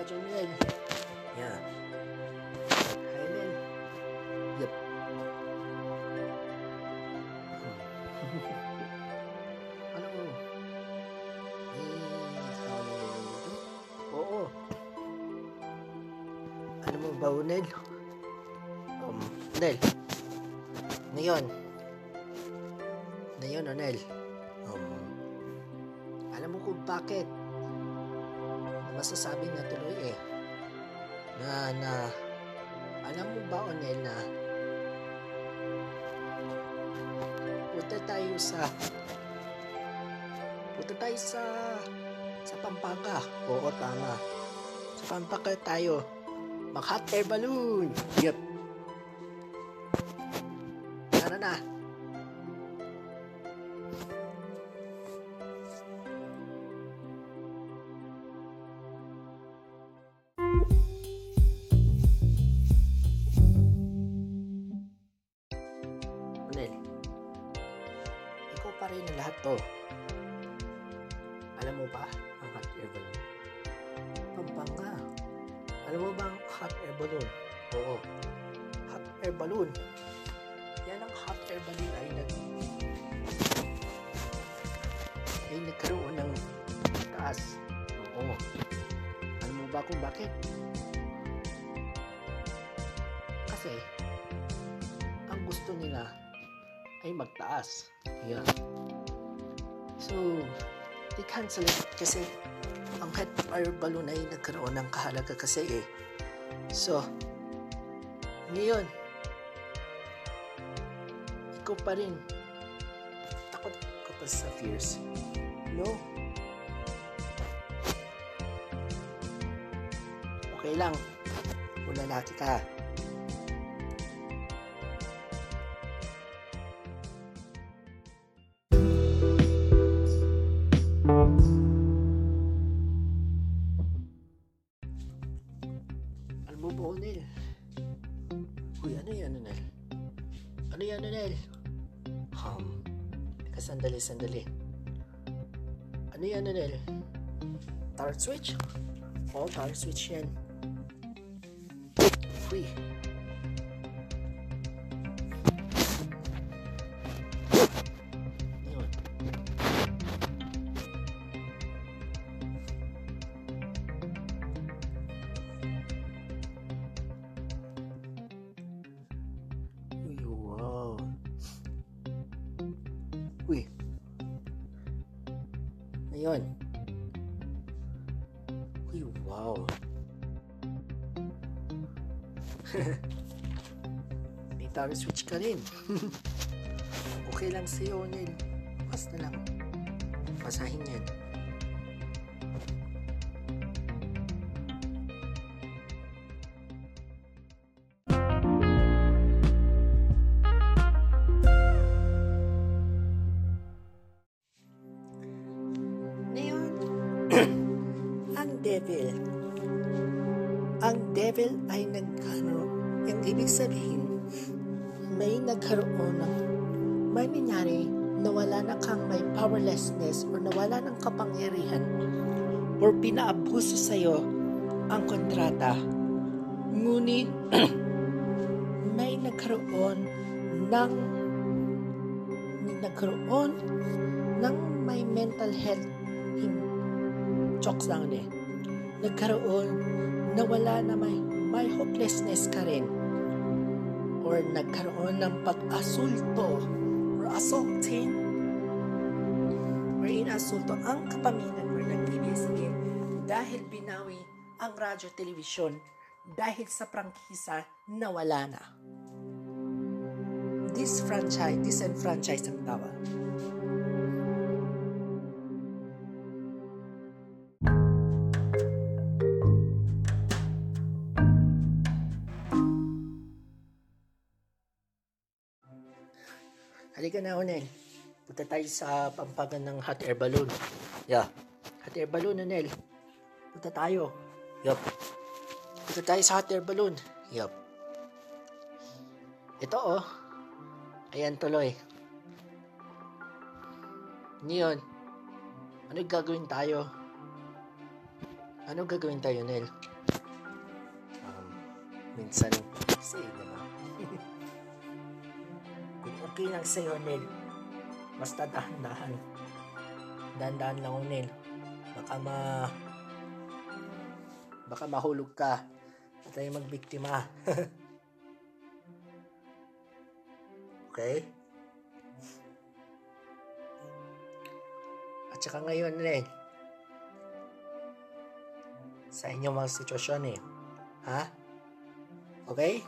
ka dyan, Nel. Yeah. Hi, Nel. Yep. ano? Eh, ikaw na niluluto? Oo. Ano mo ba, Nel? Um, Nel. Ngayon. Ngayon, o Nel. Um, alam mo kung bakit masasabi na tuloy eh. Na na alam mo ba Onel na punta tayo sa punta tayo sa sa Pampanga. Oo tama. Sa Pampanga tayo. Mag hot air balloon. Yep. Tara na ay magtaas. Yeah. So, they cancel it kasi ang hot air balloon ay nagkaroon ng kahalaga kasi eh. So, ngayon, ikaw pa rin. Takot ka pa sa fears. No? Okay lang. Kung lalaki ka. Sandali. Ano yan, Onel? Tower switch? Oo, tower switch yan. Uy. Ka rin. okay lang sa'yo, Nel. Basta lang. Basahin yan. Ang devil. Ang devil ay nagkaroon. Yung ibig sabihin, may nagkaroon ng may nangyari na wala na kang may powerlessness or nawala ng kapangyarihan or pinaabuso sa'yo ang kontrata. Ngunit may nagkaroon ng may nagkaroon ng may mental health hin- chokes lang eh. Nagkaroon na wala na may, may hopelessness ka rin or nagkaroon ng pag-asulto or assaulting or inasulto ang kapaminan or PBSA dahil binawi ang radyo television dahil sa prangkisa na wala na. This franchise, disenfranchise ang tawag. Halika na, Onel. Punta tayo sa pampagan ng hot air balloon. Yeah. Hot air balloon, Onel. Punta tayo. Yup. Punta tayo sa hot air balloon. Yup. Ito, oh. Ayan tuloy. Ngayon, ano gagawin tayo? Ano gagawin tayo, Nel? Um, minsan, kasi, diba? Okay lang sa'yo, Nel, basta dahan-dahan. Dahan-dahan lang, Nel. Baka ma... Baka mahulog ka at tayo magbiktima. okay? At saka ngayon, Nel, sa inyong mga sitwasyon eh. Ha? Okay?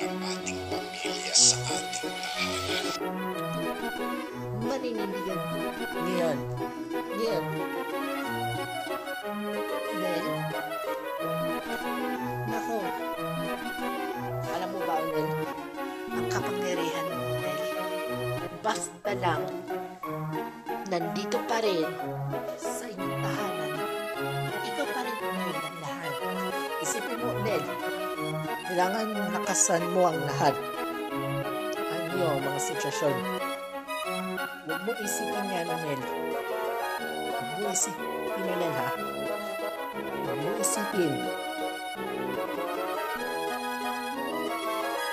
Ang ating pamilya sa ating tahanan. maninindigan. Ngayon, ngayon. Nel, nako, alam mo ba, Nel, ang kapangyarihan mo, Nel, basta lang, nandito pa rin sa inyong tahanan. Ikaw pa rin, ang lahat. Isipin mo, Nel, kailangan lakasan mo ang lahat. Ano yung mga sitwasyon Huwag mo isipin yan, Nel. Huwag mo isipin, Nel, ha? Huwag mo isipin.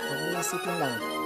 Huwag mo isipin lang.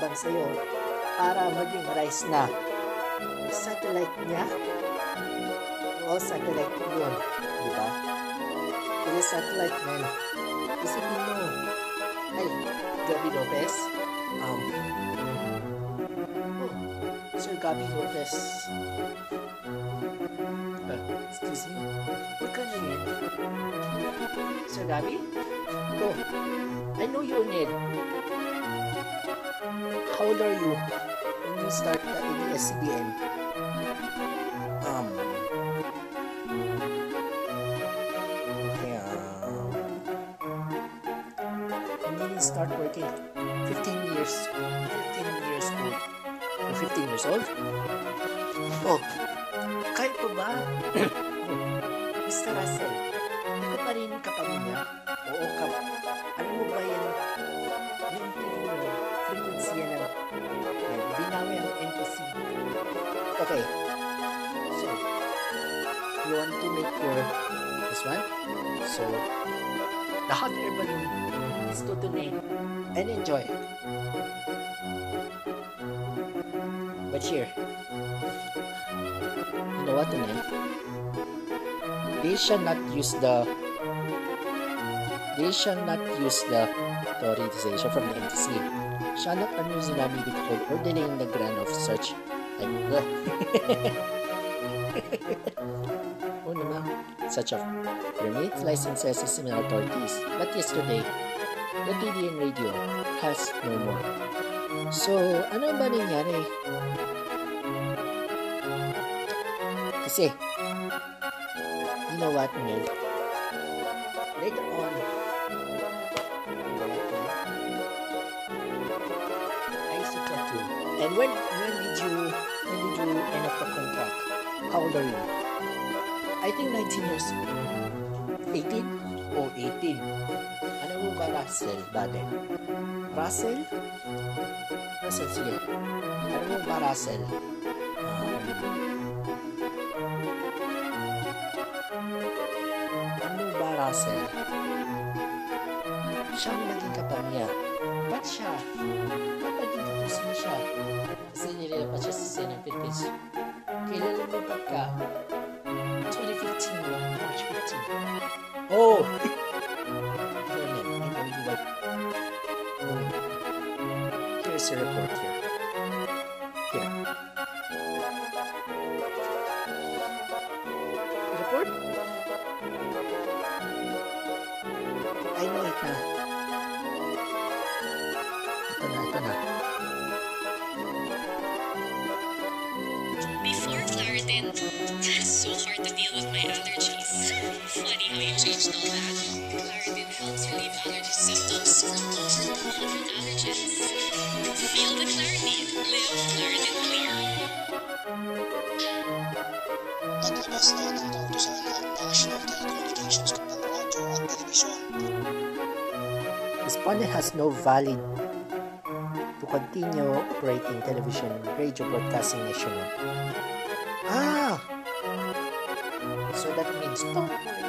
Laban sa'yo para maging rise na satellite niya o satellite yun. Di ba? Kaya satellite, Nel. Isipin mo. Ay, Gabi Lopez. Um, oh, Sir Gabi Lopez. Uh, excuse me. What ka yun? Sir Gabi? Oh, I know your name. How old are you when you start the ABS-CBN? Um, um, when you start working? 15 years. 15 years old. You're 15 years old? Oh, kahit pa ba? Mr. Russell, ikaw pa rin kapamilya? Oo, kap. Alam mo ba yan? Binawi ang NPC. Okay. So, you want to make your this one? So, the hot air balloon is to donate and enjoy. It. But here, you know what, Unel? They shall not use the they shall not use the authorization from the NTC. Shall not unreasonably withhold or delaying the grant of such like the Oh naman, such as permits, licenses, and similar authorities. But yesterday, the and radio has no more. So, ano ba nangyari? Kasi, you know what, Mel? And when when did you when did you end up the contract? How old are you? I think 19 years. old. 18? Oh, 18. Ano mo ba Russell dati? Russell? Russell, sige. Ano mo ba Russell? ano ba Russell? Siyang naging kapamilya. Ba't siya? Ba't naging kapusin siya? Kasi nilalapat siya sa scene ng Philippines. Kailan mo ba't ka? 2015, March 15. Oh! Her name, I know you were. Oh. Here's a report here. Here. Feel the clarity. Live Claritin Clear. Naglabas na ng Respondent has no valid to continue operating television radio broadcasting national. Ah! So that means stop.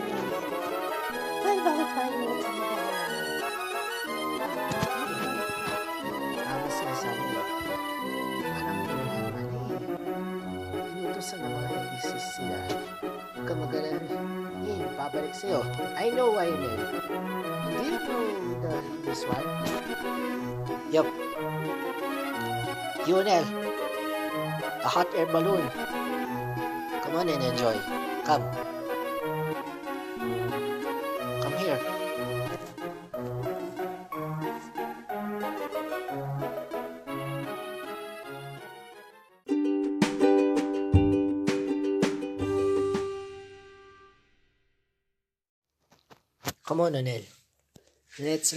Namin. Well, bakit tayo mo Tama sinasabi. Alam mo naman eh. Inutosan ng mga IBCs sila. Huwag ka mag-alala. Eh, babalik sa'yo. I know why, man. Do you the, this one? Yup. UNL. A hot air balloon. Come on and enjoy. Come Come on, Anel. Let's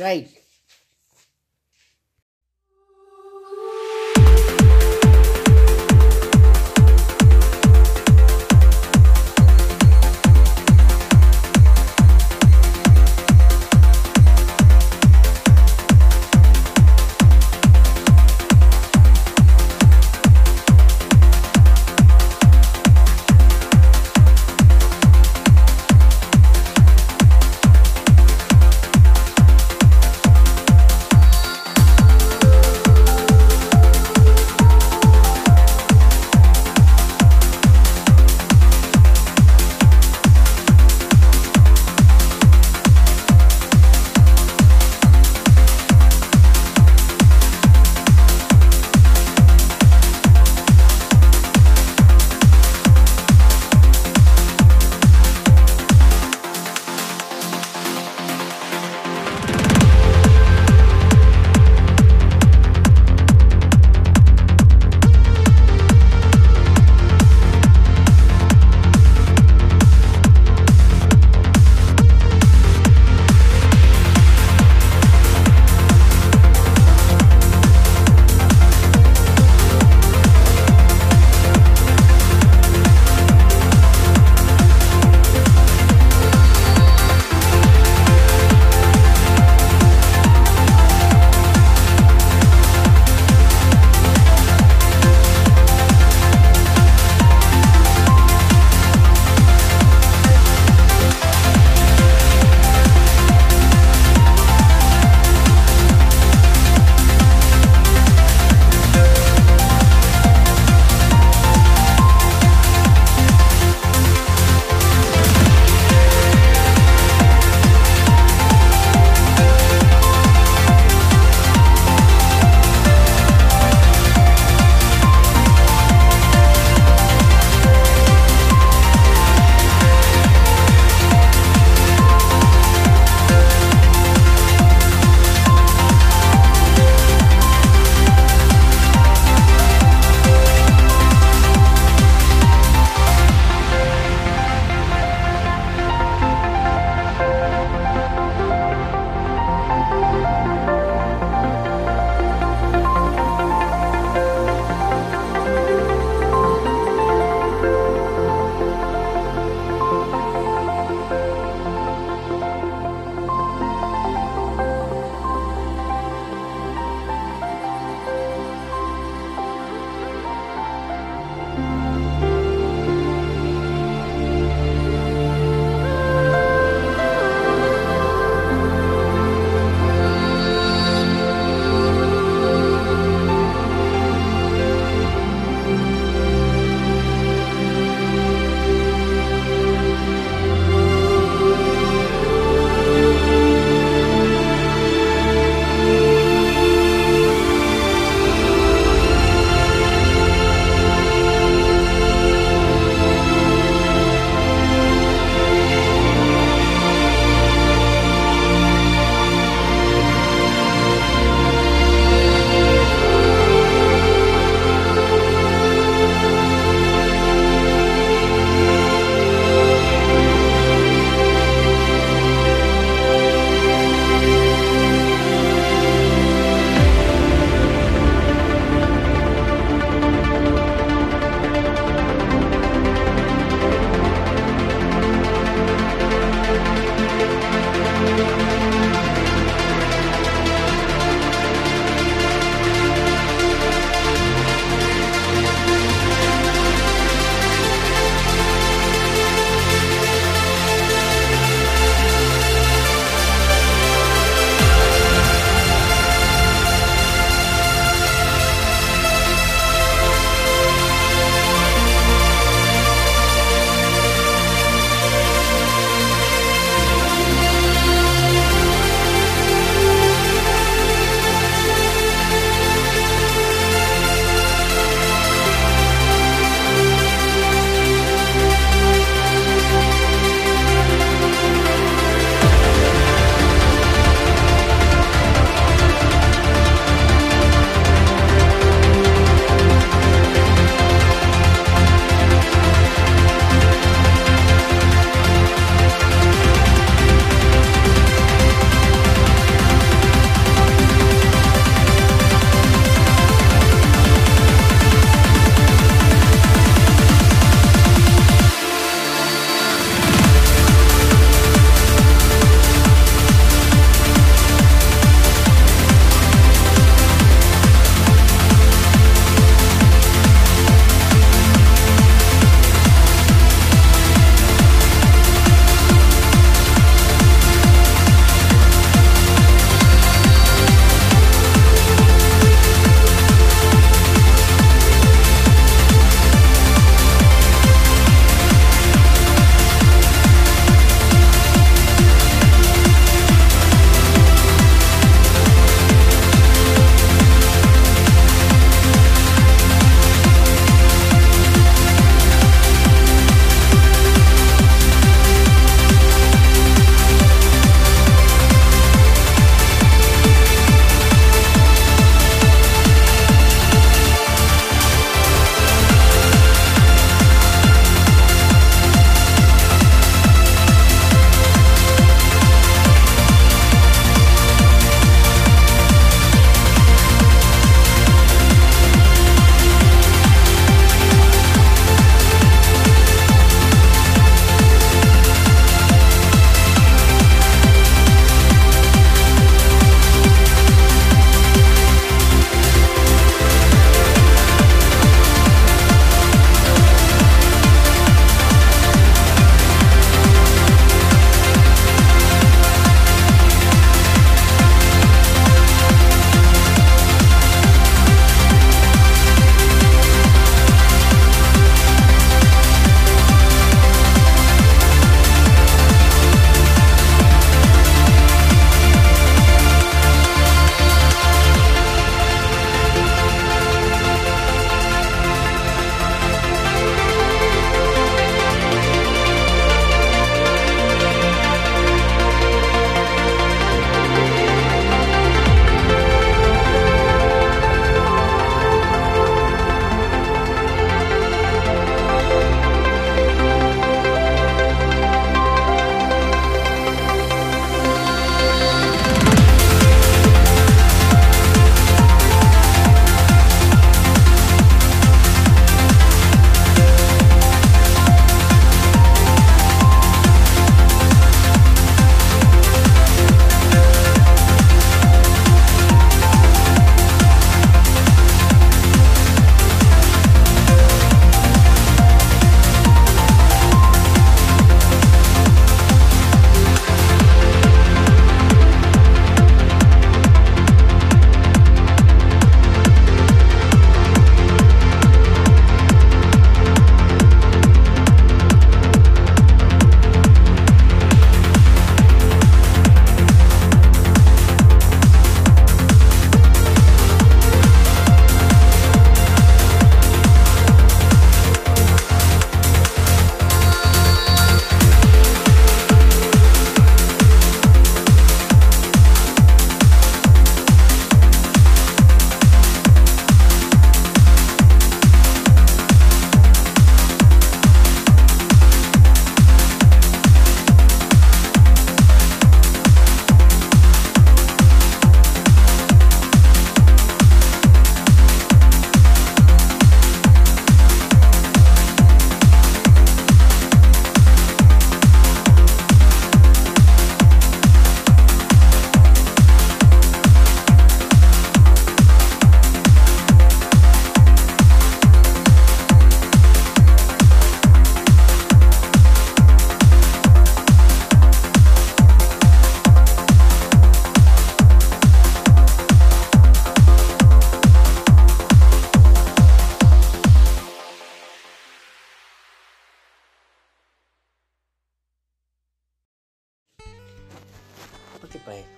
ride.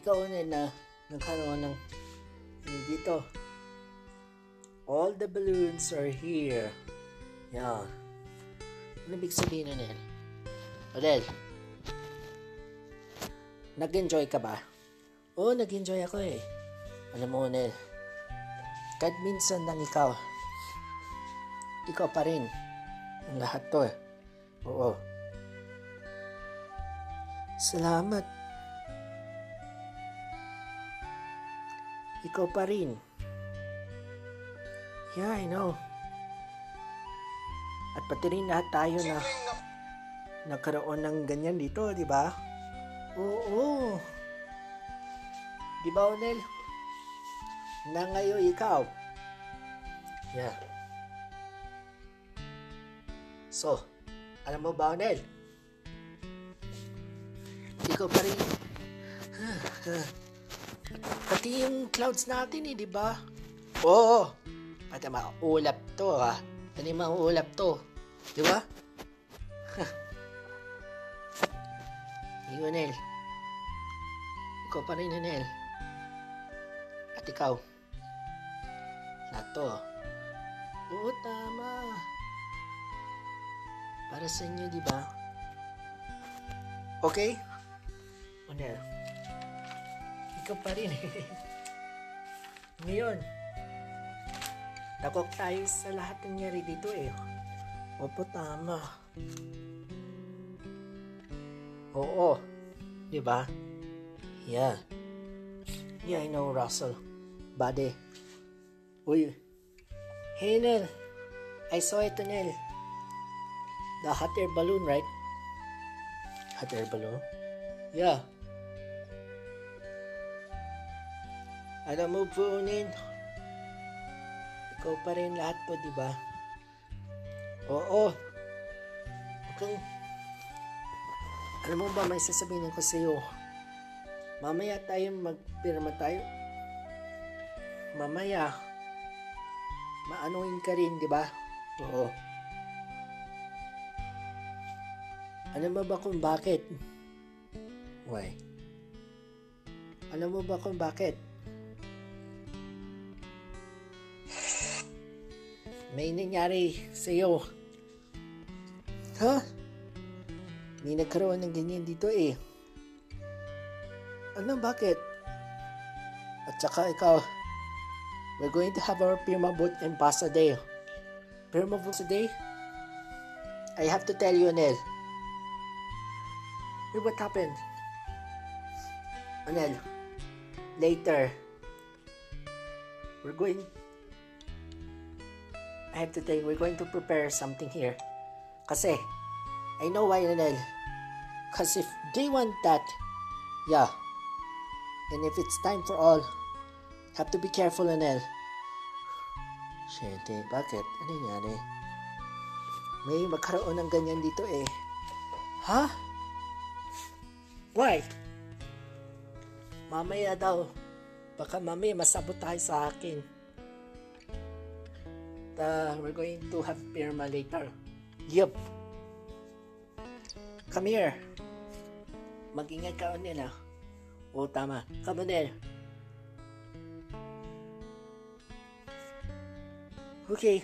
ikaw na na nagkaroon ng ano dito. All the balloons are here. Yan. Ano ibig sabihin Nel? Odel, nag-enjoy ka ba? Oo, nag-enjoy ako eh. Alam mo, Nel, kahit minsan lang ikaw, ikaw pa rin. Ang lahat to eh. Oo. Salamat. Ikaw pa rin. Yeah, I know. At pati rin lahat tayo na nagkaroon ng ganyan dito, di ba? Oo. Di ba, Onel? Na ngayon ikaw. Yeah. So, alam mo ba, Onel? Ikaw pa rin. Pati yung clouds natin eh, di ba? Oo. Pati maulap to, ha? Pati maulap to. Di ba? Iyo, Nel. Ikaw pa rin, Nel. At ikaw. Lahat to. Oo, tama. Para sa inyo, di ba? Okay? O, Ikaw pa rin. Ngayon, takot tayo sa lahat ng nangyari dito eh. Opo, tama. Oo. Di ba? Yeah. Yeah, I know, Russell. Buddy. Uy. Hey, Nel. I saw it, Nel. The hot air balloon, right? Hot air balloon? Yeah. Alam mo, Punin. Ikaw pa rin lahat to, di ba? Oo. Kang alam mo ba, may sasabihin ko sa iyo. Mamaya tayo magpirma tayo. Mamaya, maanuin ka rin, di ba? Oo. Alam mo ba kung bakit? Why? Alam mo ba kung bakit? May nangyari sa iyo. Ha? Huh? May nagkaroon ng ganyan dito eh. Ano, bakit? At saka ikaw, we're going to have our Pirma boat and pasta day. Pirma boat today? I have to tell you, Anel. Hey, what happened? Anel, later, we're going, I have to you, we're going to prepare something here. Kasi, I know why, Anel. Because if they want that, yeah. And if it's time for all, have to be careful, Anel. Shente, bakit? Ano nangyari? May magkaroon ng ganyan dito eh. Ha? Why? Mamaya daw. Baka mamaya masabot tayo sa akin. Uh, we're going to have Pirma later. Yup. Come here. Mag-ingat ka, Onel, ah. Oo, tama. Come, Onel. Okay.